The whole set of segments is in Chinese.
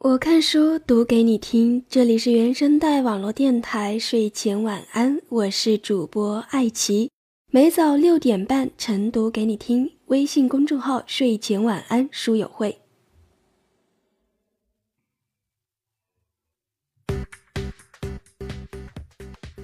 我看书读给你听，这里是原声带网络电台睡前晚安，我是主播艾琪，每早六点半晨读给你听，微信公众号睡前晚安书友会。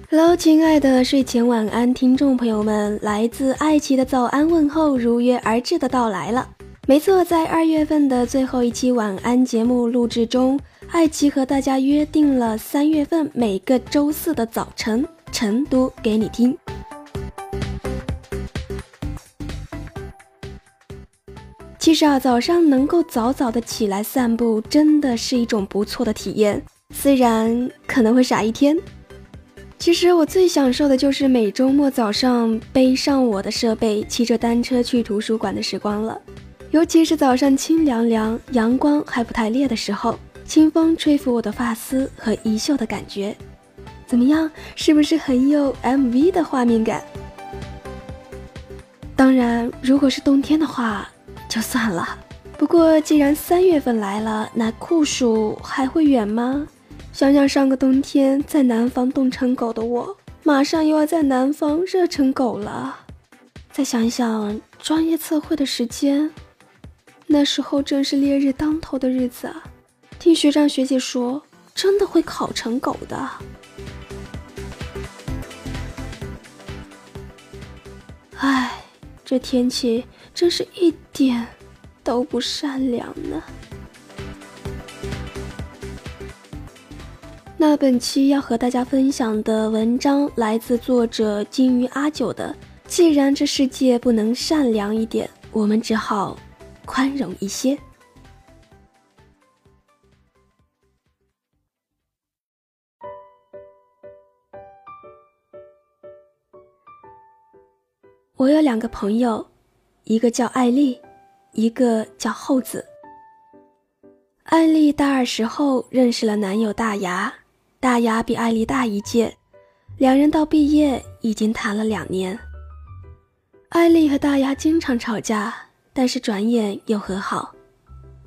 Hello，亲爱的睡前晚安听众朋友们，来自爱奇的早安问候如约而至的到来了。没错，在二月份的最后一期晚安节目录制中，爱奇和大家约定了三月份每个周四的早晨晨读给你听。其实啊，早上能够早早的起来散步，真的是一种不错的体验，虽然可能会傻一天。其实我最享受的就是每周末早上背上我的设备，骑着单车去图书馆的时光了。尤其是早上清凉凉、阳光还不太烈的时候，清风吹拂我的发丝和衣袖的感觉，怎么样？是不是很有 MV 的画面感？当然，如果是冬天的话，就算了。不过既然三月份来了，那酷暑还会远吗？想想上个冬天在南方冻成狗的我，马上又要在南方热成狗了。再想想专业测绘的时间。那时候正是烈日当头的日子啊，听学长学姐说，真的会烤成狗的。唉，这天气真是一点都不善良呢。那本期要和大家分享的文章来自作者金鱼阿九的。既然这世界不能善良一点，我们只好。宽容一些。我有两个朋友，一个叫艾丽，一个叫厚子。艾丽大二时候认识了男友大牙，大牙比艾丽大一届，两人到毕业已经谈了两年。艾丽和大牙经常吵架。但是转眼又和好，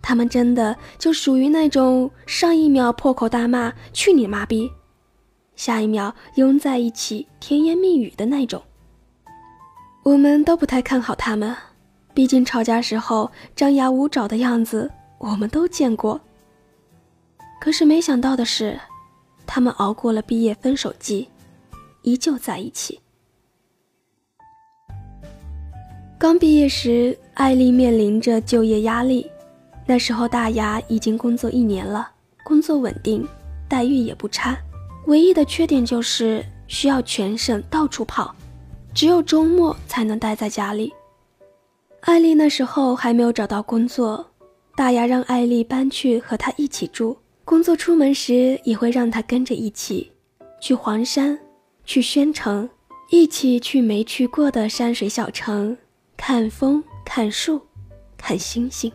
他们真的就属于那种上一秒破口大骂“去你妈逼”，下一秒拥在一起甜言蜜语的那种。我们都不太看好他们，毕竟吵架时候张牙舞爪的样子我们都见过。可是没想到的是，他们熬过了毕业分手季，依旧在一起。刚毕业时，艾丽面临着就业压力。那时候，大牙已经工作一年了，工作稳定，待遇也不差。唯一的缺点就是需要全省到处跑，只有周末才能待在家里。艾丽那时候还没有找到工作，大牙让艾丽搬去和他一起住，工作出门时也会让他跟着一起，去黄山，去宣城，一起去没去过的山水小城。看风，看树，看星星。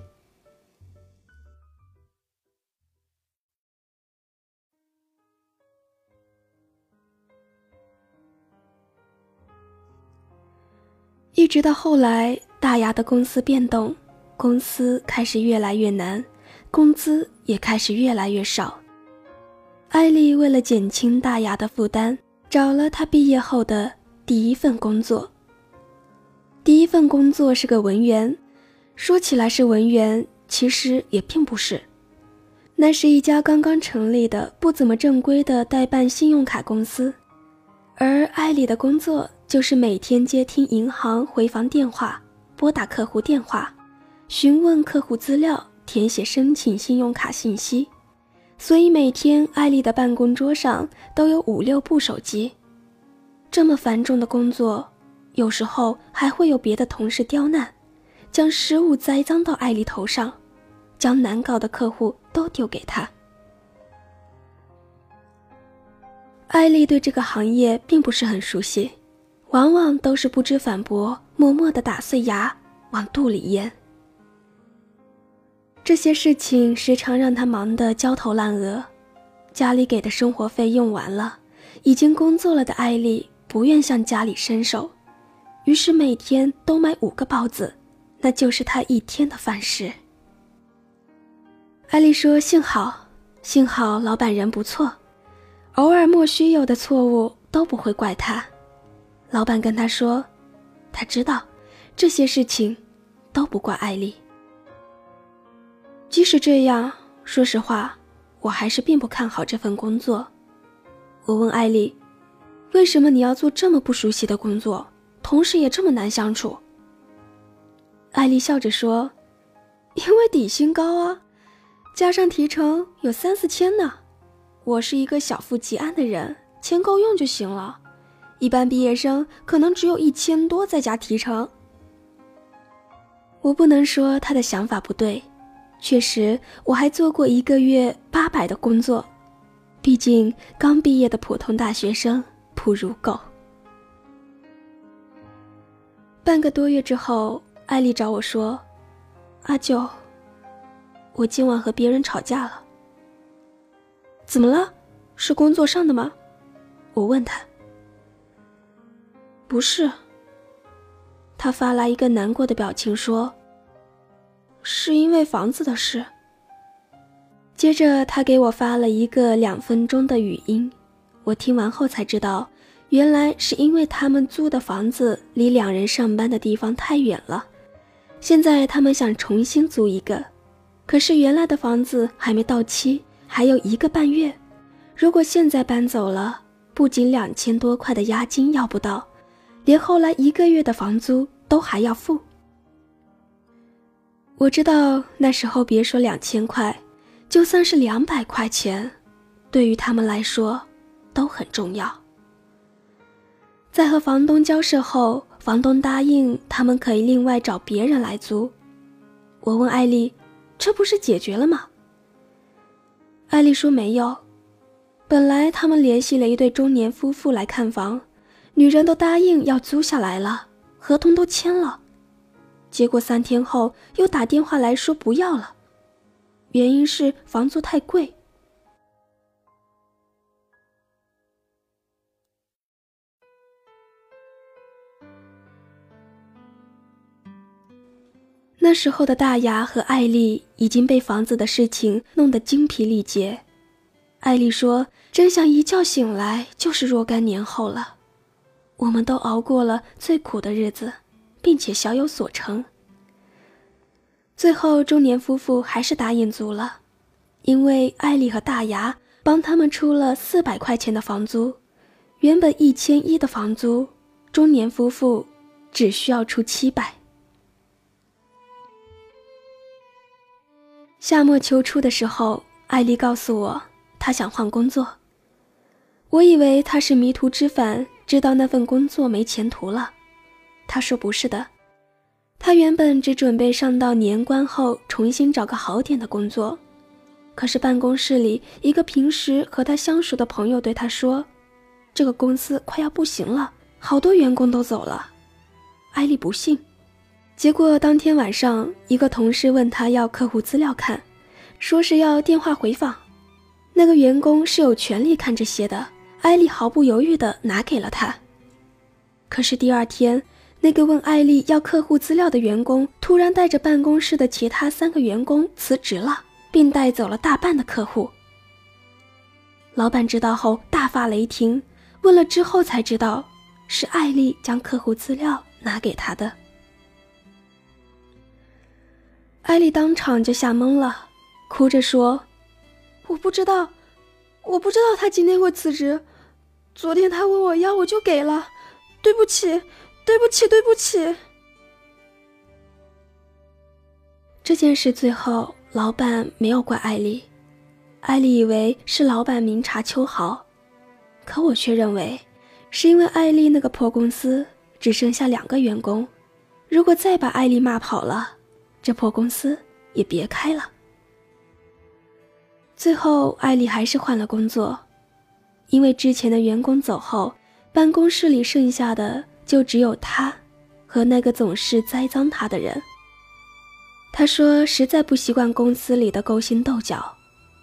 一直到后来，大牙的公司变动，公司开始越来越难，工资也开始越来越少。艾丽为了减轻大牙的负担，找了他毕业后的第一份工作。第一份工作是个文员，说起来是文员，其实也并不是。那是一家刚刚成立的、不怎么正规的代办信用卡公司，而艾丽的工作就是每天接听银行回访电话、拨打客户电话、询问客户资料、填写申请信用卡信息。所以每天艾丽的办公桌上都有五六部手机。这么繁重的工作。有时候还会有别的同事刁难，将失误栽赃到艾丽头上，将难搞的客户都丢给他。艾丽对这个行业并不是很熟悉，往往都是不知反驳，默默的打碎牙往肚里咽。这些事情时常让他忙得焦头烂额，家里给的生活费用完了，已经工作了的艾丽不愿向家里伸手。于是每天都买五个包子，那就是他一天的饭食。艾丽说：“幸好幸好老板人不错，偶尔莫须有的错误都不会怪他。老板跟他说，他知道这些事情都不怪艾丽。即使这样，说实话，我还是并不看好这份工作。我问艾丽，为什么你要做这么不熟悉的工作，同时也这么难相处？艾丽笑着说：“因为底薪高啊。”加上提成有三四千呢，我是一个小富即安的人，钱够用就行了。一般毕业生可能只有一千多，再加提成。我不能说他的想法不对，确实我还做过一个月八百的工作，毕竟刚毕业的普通大学生不如狗。半个多月之后，艾丽找我说：“阿九。”我今晚和别人吵架了，怎么了？是工作上的吗？我问他。不是。他发来一个难过的表情说：“是因为房子的事。”接着他给我发了一个两分钟的语音，我听完后才知道，原来是因为他们租的房子离两人上班的地方太远了，现在他们想重新租一个。可是原来的房子还没到期，还有一个半月。如果现在搬走了，不仅两千多块的押金要不到，连后来一个月的房租都还要付。我知道那时候别说两千块，就算是两百块钱，对于他们来说都很重要。在和房东交涉后，房东答应他们可以另外找别人来租。我问艾丽。这不是解决了吗？艾丽说没有。本来他们联系了一对中年夫妇来看房，女人都答应要租下来了，合同都签了。结果三天后又打电话来说不要了，原因是房租太贵。那时候的大牙和艾丽已经被房子的事情弄得精疲力竭。艾丽说：“真想一觉醒来就是若干年后了。”我们都熬过了最苦的日子，并且小有所成。最后，中年夫妇还是答应租了，因为艾丽和大牙帮他们出了四百块钱的房租，原本一千一的房租，中年夫妇只需要出七百。夏末秋初的时候，艾丽告诉我，她想换工作。我以为她是迷途知返，知道那份工作没前途了。她说不是的，她原本只准备上到年关后重新找个好点的工作。可是办公室里一个平时和她相熟的朋友对她说：“这个公司快要不行了，好多员工都走了。”艾丽不信。结果当天晚上，一个同事问他要客户资料看，说是要电话回访。那个员工是有权利看这些的，艾丽毫不犹豫地拿给了他。可是第二天，那个问艾丽要客户资料的员工突然带着办公室的其他三个员工辞职了，并带走了大半的客户。老板知道后大发雷霆，问了之后才知道，是艾丽将客户资料拿给他的。艾丽当场就吓懵了，哭着说：“我不知道，我不知道他今天会辞职。昨天他问我要，我就给了。对不起，对不起，对不起。”这件事最后，老板没有怪艾丽，艾丽以为是老板明察秋毫，可我却认为，是因为艾丽那个破公司只剩下两个员工，如果再把艾丽骂跑了。这破公司也别开了。最后，艾丽还是换了工作，因为之前的员工走后，办公室里剩下的就只有她和那个总是栽赃她的人。她说实在不习惯公司里的勾心斗角，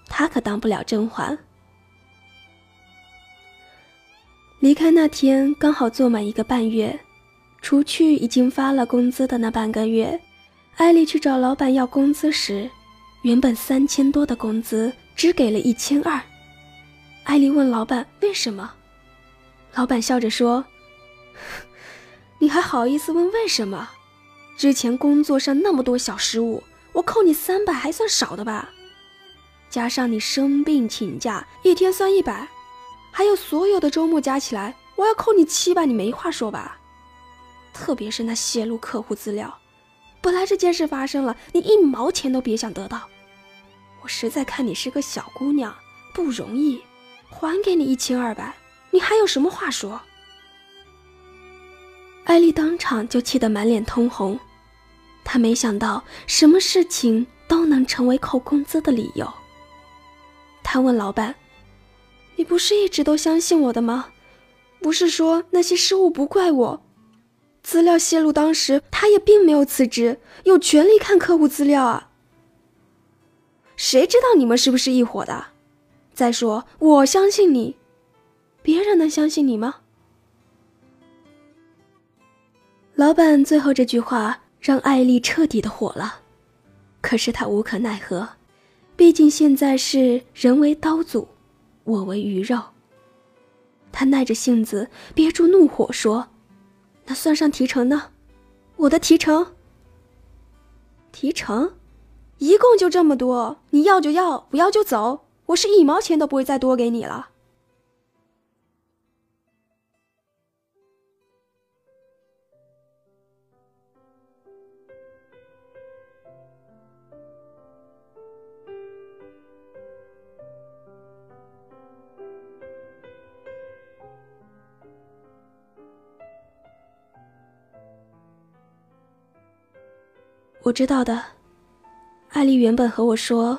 她可当不了甄嬛。离开那天刚好做满一个半月，除去已经发了工资的那半个月。艾丽去找老板要工资时，原本三千多的工资只给了一千二。艾丽问老板为什么，老板笑着说：“你还好意思问为什么？之前工作上那么多小失误，我扣你三百还算少的吧？加上你生病请假，一天算一百，还有所有的周末加起来，我要扣你七百，你没话说吧？特别是那泄露客户资料，本来这件事发生了，你一毛钱都别想得到。我实在看你是个小姑娘，不容易。”还给你一千二百，你还有什么话说？艾丽当场就气得满脸通红，她没想到什么事情都能成为扣工资的理由。她问老板：“你不是一直都相信我的吗？不是说那些失误不怪我？资料泄露当时他也并没有辞职，有权利看客户资料啊。谁知道你们是不是一伙的？”再说，我相信你，别人能相信你吗？老板最后这句话让艾丽彻底的火了，可是她无可奈何，毕竟现在是人为刀俎，我为鱼肉。她耐着性子憋住怒火说：“那算上提成呢？我的提成？提成？一共就这么多，你要就要，不要就走。”我是一毛钱都不会再多给你了。我知道的，艾丽原本和我说。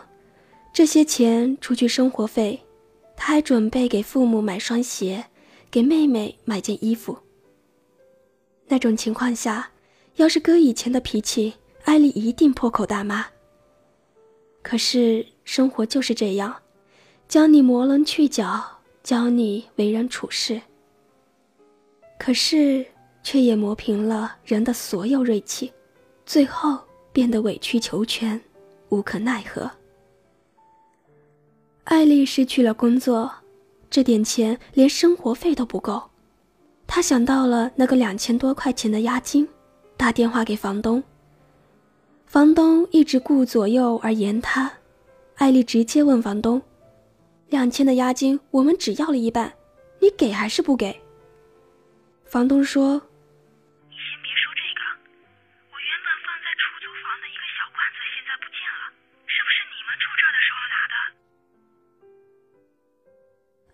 这些钱除去生活费，她还准备给父母买双鞋，给妹妹买件衣服。那种情况下，要是搁以前的脾气，艾丽一定破口大骂。可是生活就是这样，教你磨棱去角，教你为人处事。可是却也磨平了人的所有锐气，最后变得委曲求全，无可奈何。艾丽失去了工作，这点钱连生活费都不够。她想到了那个两千多块钱的押金，打电话给房东。房东一直顾左右而言他，艾丽直接问房东：“两千的押金我们只要了一半，你给还是不给？”房东说。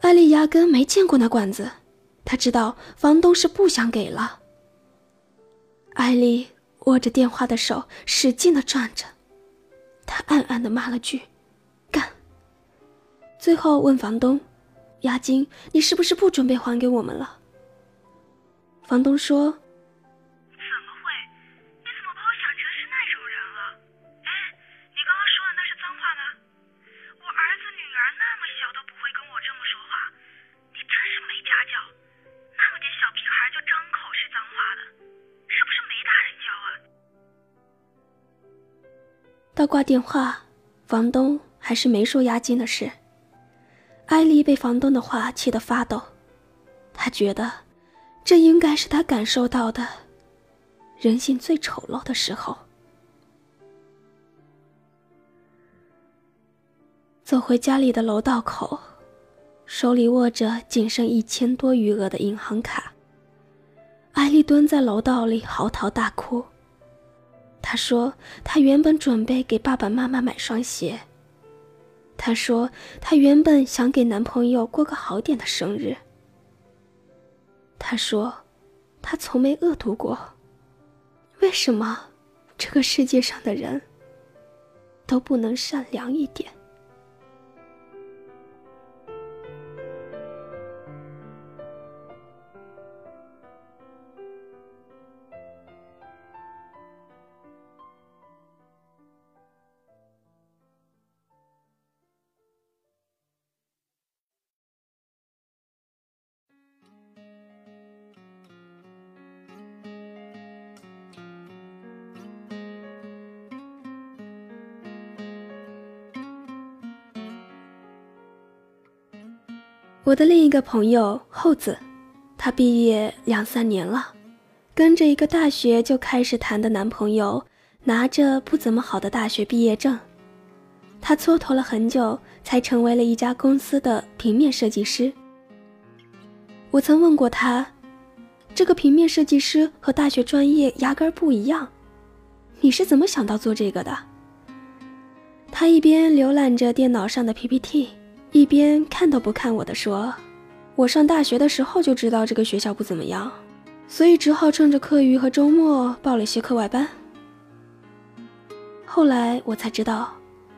艾丽压根没见过那管子，她知道房东是不想给了。艾丽握着电话的手使劲的转着，她暗暗的骂了句“干”，最后问房东：“押金你是不是不准备还给我们了？”房东说。到挂电话，房东还是没说押金的事。艾丽被房东的话气得发抖，她觉得这应该是她感受到的人性最丑陋的时候。走回家里的楼道口，手里握着仅剩一千多余额的银行卡，艾丽蹲在楼道里嚎啕大哭。他说：“他原本准备给爸爸妈妈买双鞋。”他说：“他原本想给男朋友过个好点的生日。”他说：“他从没恶毒过。为什么这个世界上的人都不能善良一点？”我的另一个朋友厚子，他毕业两三年了，跟着一个大学就开始谈的男朋友，拿着不怎么好的大学毕业证，他蹉跎了很久，才成为了一家公司的平面设计师。我曾问过他，这个平面设计师和大学专业压根儿不一样，你是怎么想到做这个的？他一边浏览着电脑上的 PPT。一边看都不看我的说：“我上大学的时候就知道这个学校不怎么样，所以只好趁着课余和周末报了些课外班。后来我才知道，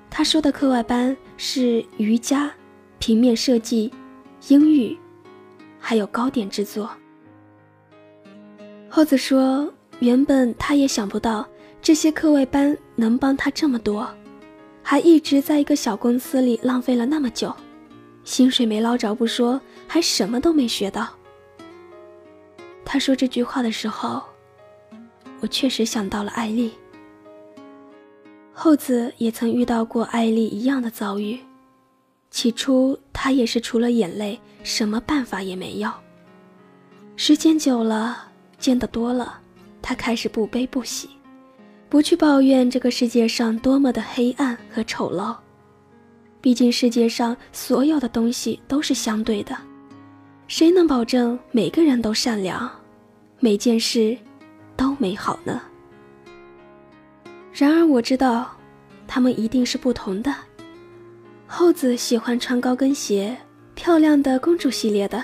他说的课外班是瑜伽、平面设计、英语，还有糕点制作。”后子说：“原本他也想不到这些课外班能帮他这么多。”还一直在一个小公司里浪费了那么久，薪水没捞着不说，还什么都没学到。他说这句话的时候，我确实想到了艾丽。后子也曾遇到过艾丽一样的遭遇，起初他也是除了眼泪，什么办法也没有。时间久了，见得多了，他开始不悲不喜。不去抱怨这个世界上多么的黑暗和丑陋，毕竟世界上所有的东西都是相对的，谁能保证每个人都善良，每件事都美好呢？然而我知道，他们一定是不同的。厚子喜欢穿高跟鞋，漂亮的公主系列的，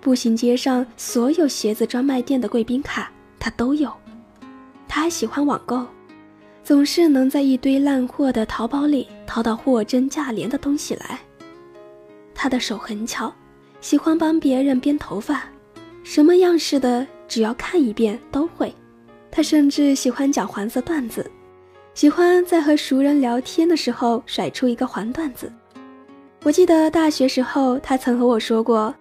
步行街上所有鞋子专卖店的贵宾卡，他都有。他还喜欢网购，总是能在一堆烂货的淘宝里淘到货真价廉的东西来。他的手很巧，喜欢帮别人编头发，什么样式的只要看一遍都会。他甚至喜欢讲黄色段子，喜欢在和熟人聊天的时候甩出一个黄段子。我记得大学时候，他曾和我说过，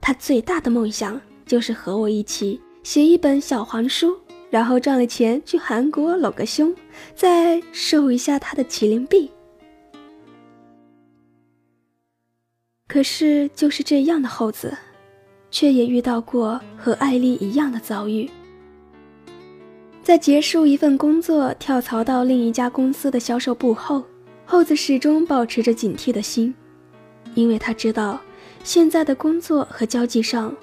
他最大的梦想就是和我一起写一本小黄书。然后赚了钱去韩国搂个胸，再瘦一下他的麒麟臂。可是就是这样的厚子，却也遇到过和艾丽一样的遭遇。在结束一份工作，跳槽到另一家公司的销售部后，厚子始终保持着警惕的心，因为他知道现在的工作和交际上，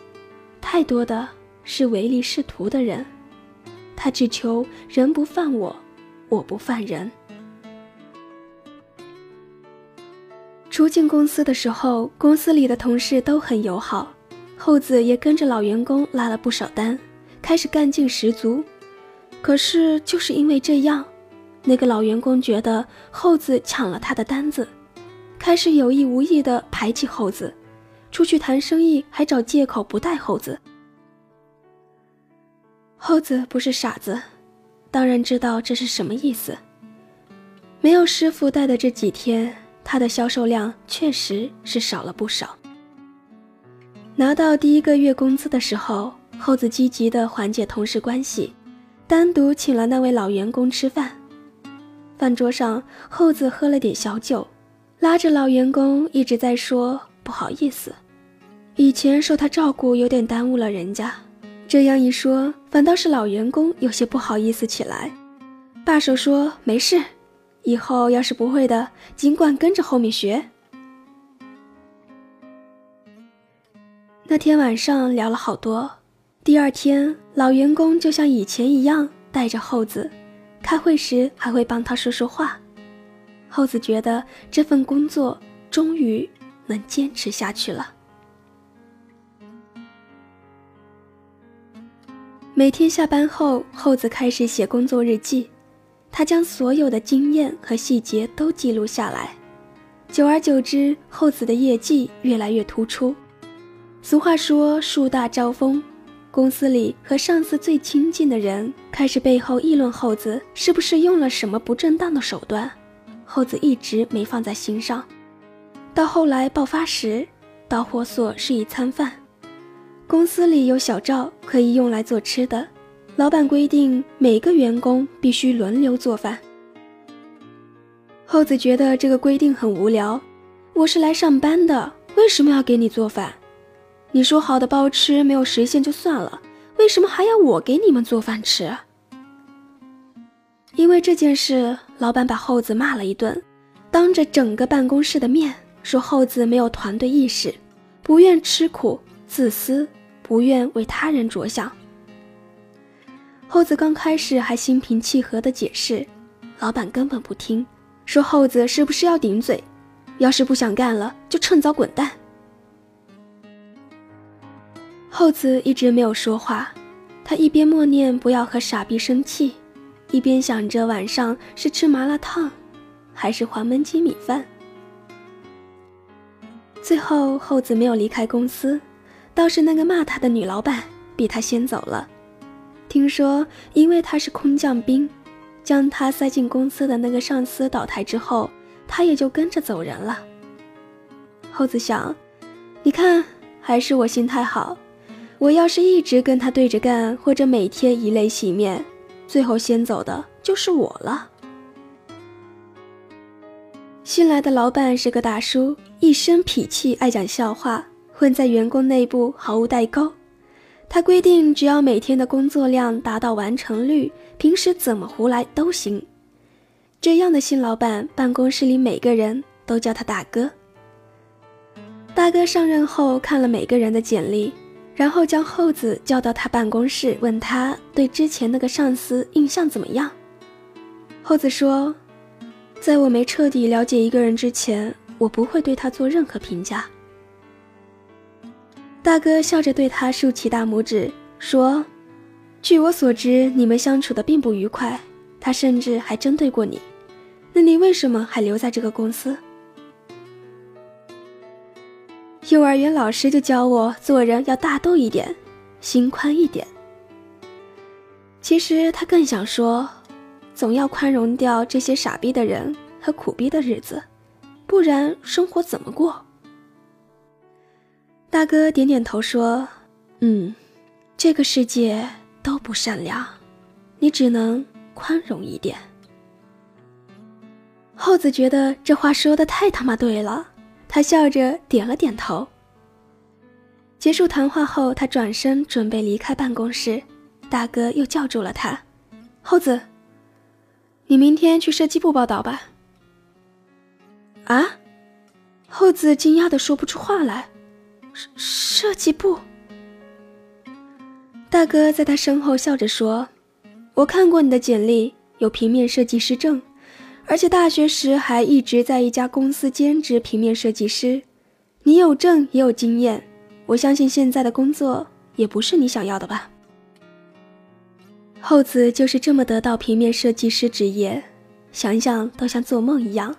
太多的是唯利是图的人。他只求人不犯我，我不犯人。初进公司的时候，公司里的同事都很友好，厚子也跟着老员工拉了不少单，开始干劲十足。可是就是因为这样，那个老员工觉得厚子抢了他的单子，开始有意无意的排挤厚子，出去谈生意还找借口不带厚子。猴子不是傻子，当然知道这是什么意思。没有师傅带的这几天，他的销售量确实是少了不少。拿到第一个月工资的时候，猴子积极的缓解同事关系，单独请了那位老员工吃饭。饭桌上，猴子喝了点小酒，拉着老员工一直在说不好意思，以前受他照顾有点耽误了人家。这样一说，反倒是老员工有些不好意思起来。罢手说：“没事，以后要是不会的，尽管跟着后面学。”那天晚上聊了好多。第二天，老员工就像以前一样带着厚子，开会时还会帮他说说话。厚子觉得这份工作终于能坚持下去了。每天下班后，厚子开始写工作日记，他将所有的经验和细节都记录下来。久而久之，厚子的业绩越来越突出。俗话说“树大招风”，公司里和上司最亲近的人开始背后议论厚子是不是用了什么不正当的手段。厚子一直没放在心上，到后来爆发时，导火索是一餐饭。公司里有小灶可以用来做吃的，老板规定每个员工必须轮流做饭。厚子觉得这个规定很无聊，我是来上班的，为什么要给你做饭？你说好的包吃没有实现就算了，为什么还要我给你们做饭吃？因为这件事，老板把厚子骂了一顿，当着整个办公室的面说厚子没有团队意识，不愿吃苦，自私，不愿为他人着想。厚子刚开始还心平气和地解释，老板根本不听，说厚子是不是要顶嘴？要是不想干了，就趁早滚蛋。厚子一直没有说话，他一边默念不要和傻逼生气，一边想着晚上是吃麻辣烫，还是黄焖鸡米饭。最后，厚子没有离开公司，倒是那个骂他的女老板比他先走了。听说，因为他是空降兵，将他塞进公司的那个上司倒台之后，他也就跟着走人了。猴子想，你看，还是我心态好。我要是一直跟他对着干，或者每天以泪洗面，最后先走的就是我了。新来的老板是个大叔，一身痞气，爱讲笑话，混在员工内部毫无代沟。他规定，只要每天的工作量达到完成率，平时怎么胡来都行。这样的新老板，办公室里每个人都叫他大哥。大哥上任后看了每个人的简历，然后将厚子叫到他办公室，问他对之前那个上司印象怎么样。厚子说：“在我没彻底了解一个人之前，我不会对他做任何评价。”大哥笑着对他竖起大拇指，说：“据我所知，你们相处的并不愉快，他甚至还针对过你。那你为什么还留在这个公司？”幼儿园老师就教我做人要大度一点，心宽一点。其实他更想说，总要宽容掉这些傻逼的人和苦逼的日子，不然生活怎么过？大哥点点头说：“嗯，这个世界都不善良，你只能宽容一点。”厚子觉得这话说的太他妈对了，他笑着点了点头。结束谈话后，他转身准备离开办公室，大哥又叫住了他：“厚子，你明天去设计部报道吧。”啊！厚子惊讶的说不出话来。设计部，大哥在他身后笑着说：“我看过你的简历，有平面设计师证，而且大学时还一直在一家公司兼职平面设计师。你有证也有经验，我相信现在的工作也不是你想要的吧？”厚子就是这么得到平面设计师职业，想想都像做梦一样。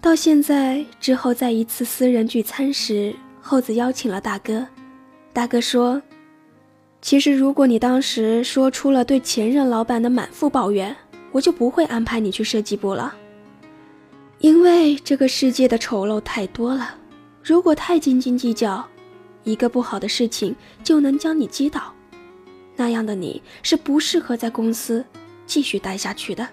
到现在之后，在一次私人聚餐时。厚子邀请了大哥，大哥说：“其实如果你当时说出了对前任老板的满腹抱怨，我就不会安排你去设计部了。因为这个世界的丑陋太多了，如果太斤斤计较，一个不好的事情就能将你击倒，那样的你是不适合在公司继续待下去的。”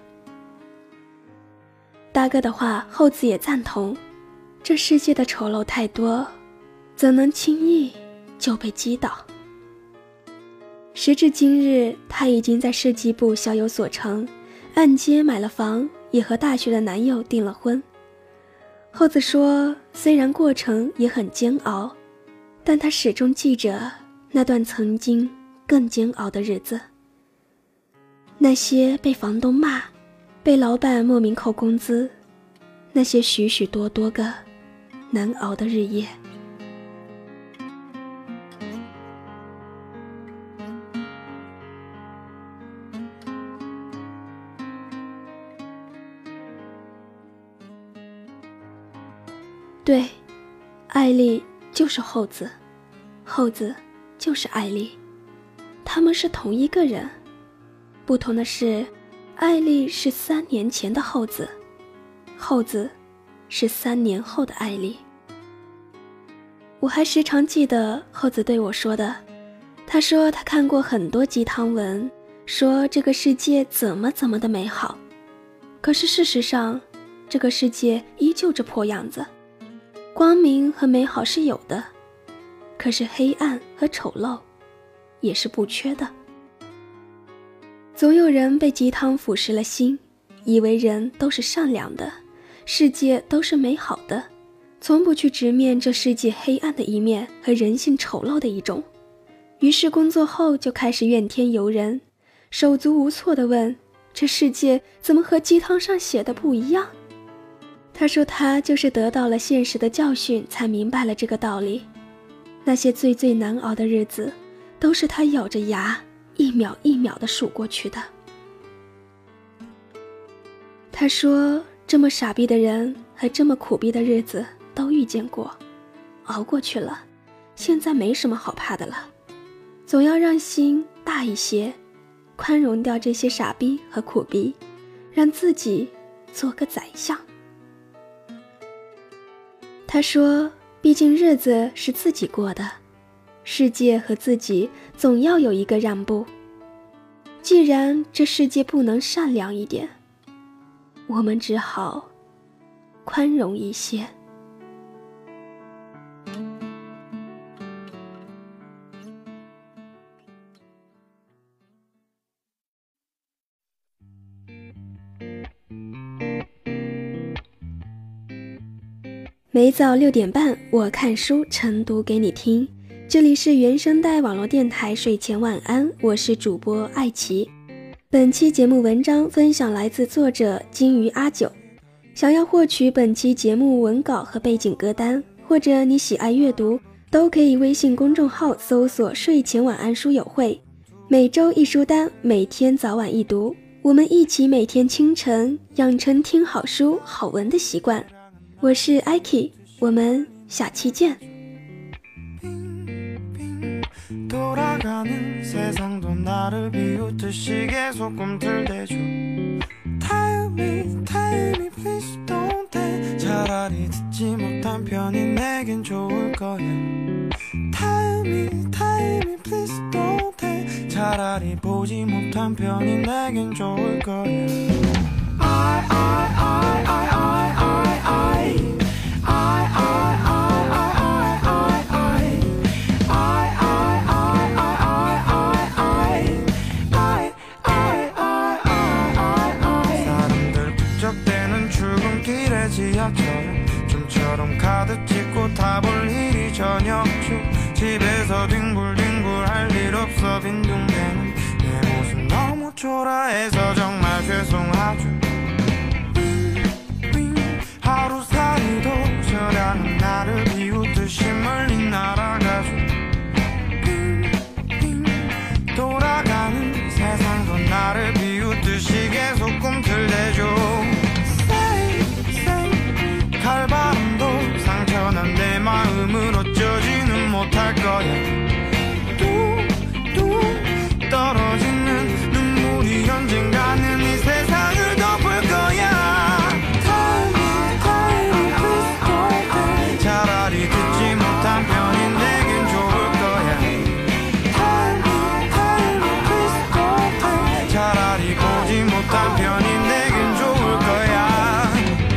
大哥的话，厚子也赞同，这世界的丑陋太多。怎能轻易就被击倒？时至今日，他已经在设计部小有所成，按揭买了房，也和大学的男友订了婚。厚子说，虽然过程也很煎熬，但他始终记着那段曾经更煎熬的日子。那些被房东骂，被老板莫名扣工资，那些许许多多个难熬的日夜。对，艾丽就是厚子，厚子就是艾丽，他们是同一个人。不同的是，艾丽是三年前的厚子，厚子是三年后的艾丽。我还时常记得厚子对我说的，他说他看过很多鸡汤文，说这个世界怎么怎么的美好，可是事实上，这个世界依旧这破样子。光明和美好是有的，可是黑暗和丑陋也是不缺的。总有人被鸡汤腐蚀了心，以为人都是善良的，世界都是美好的，从不去直面这世界黑暗的一面和人性丑陋的一种。于是工作后就开始怨天尤人，手足无措地问：“这世界怎么和鸡汤上写的不一样？”他说：“他就是得到了现实的教训，才明白了这个道理。那些最最难熬的日子，都是他咬着牙一秒一秒的数过去的。”他说：“这么傻逼的人和这么苦逼的日子都遇见过，熬过去了，现在没什么好怕的了。”总要让心大一些，宽容掉这些傻逼和苦逼，让自己做个宰相。他说：“毕竟日子是自己过的，世界和自己总要有一个让步。既然这世界不能善良一点，我们只好宽容一些。”每早六点半，我看书晨读给你听。这里是原声带网络电台睡前晚安，我是主播艾琪。本期节目文章分享来自作者金鱼阿九。想要获取本期节目文稿和背景歌单，或者你喜爱阅读，都可以微信公众号搜索“睡前晚安书友会”，每周一书单，每天早晚一读，我们一起每天清晨养成听好书好文的习惯。我是 Iki，我们下期见。 차라리 듣지 못한 편이 내겐 좋을 거야 타이미 타이미 please don't take 차라리 보지 못한 편이 내겐 좋을 거야 I I I I 보지 못한 편이 내겐 좋을 거야.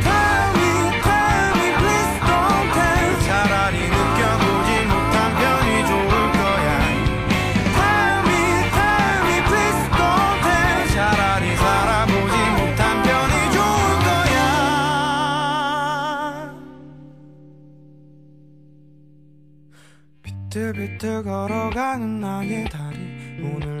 Time, time, please don't 차라리 느껴보지 못한 편이 좋을 거야. Time, time, please don't 차라리 살아보지 못한 편이 좋을 거야. 비틀비틀 걸어가는 나의 다리. 오늘도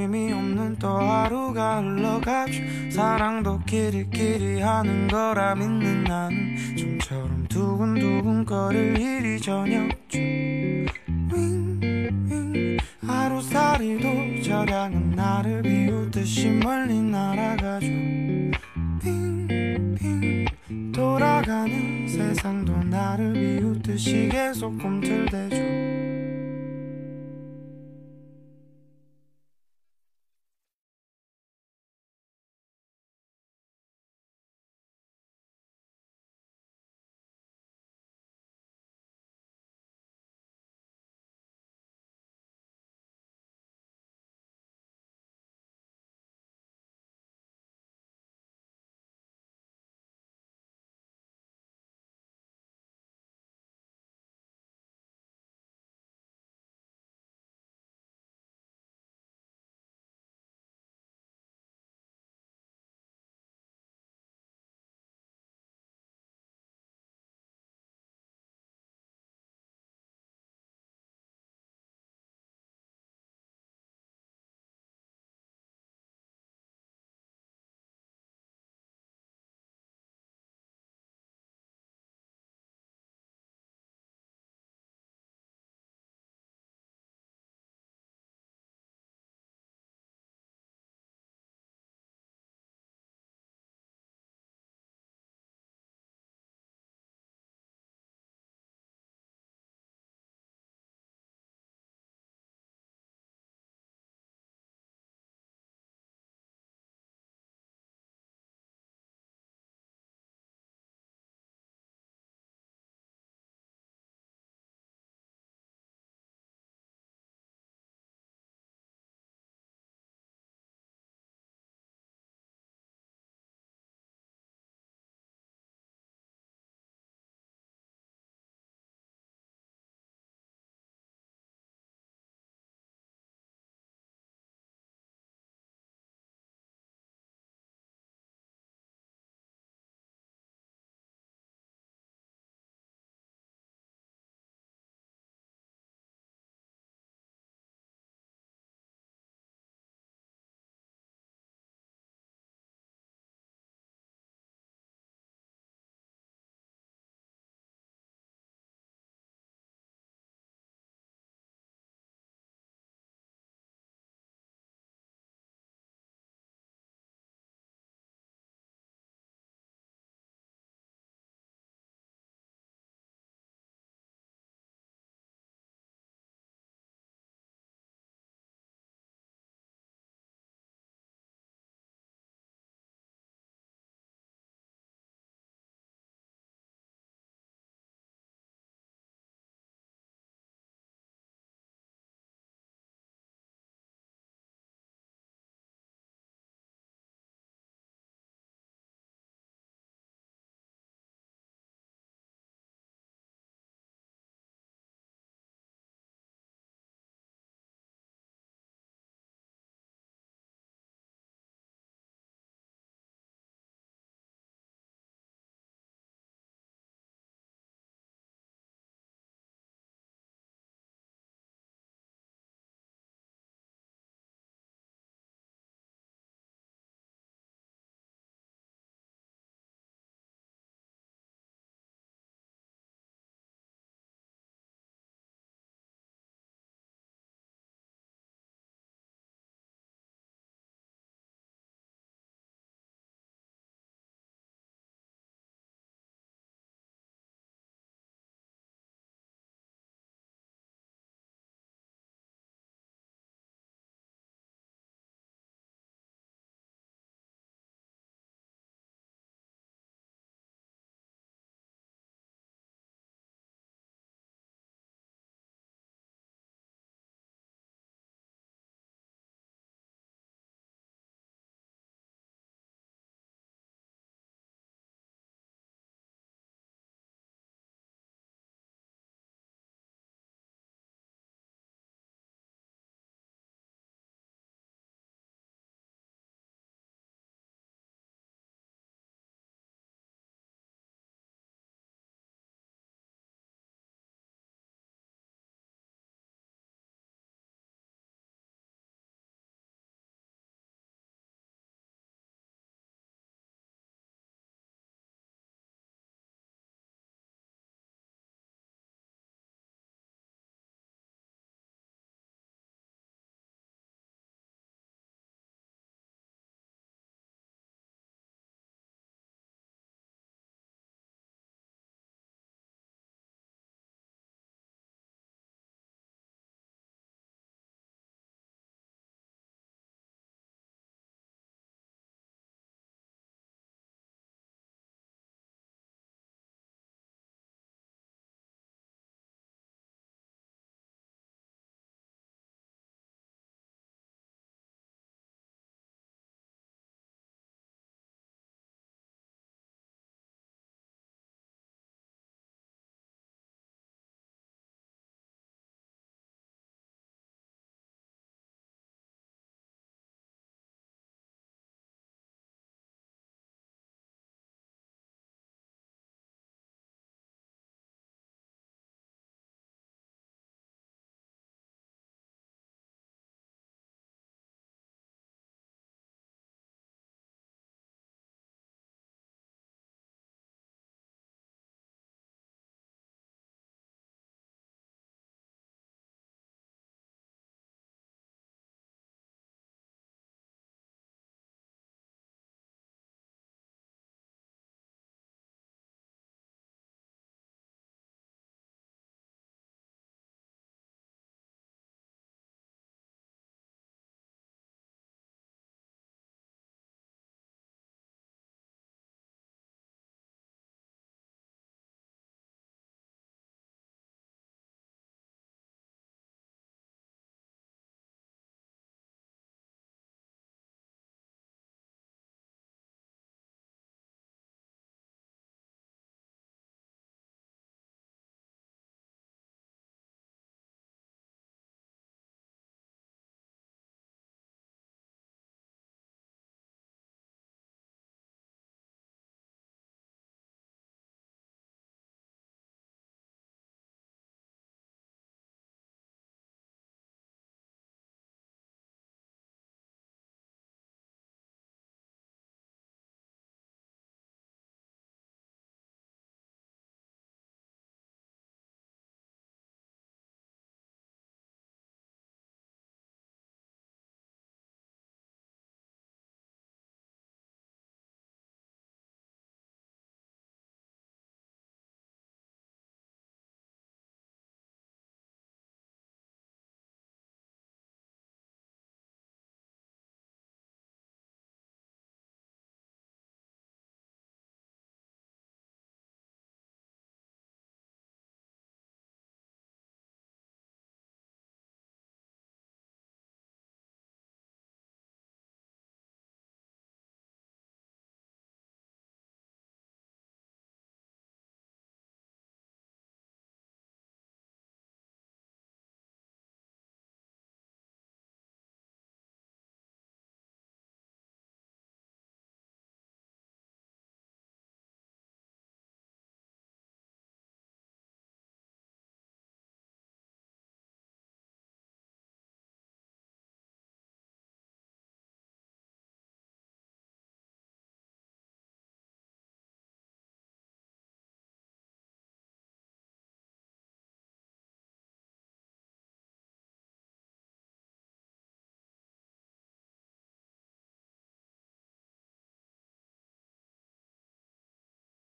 의미 없는 또 하루가 흘러가죠. 사랑도 끼리끼리 하는 거라 믿는 나는 좀처럼 두근두근 거릴 일이 저녁 중 윙윙 하루살이도 저량은 나를 비웃듯이 멀리 날아가죠. 빙빙 돌아가는 세상도 나를 비웃듯이 계속 꿈틀대죠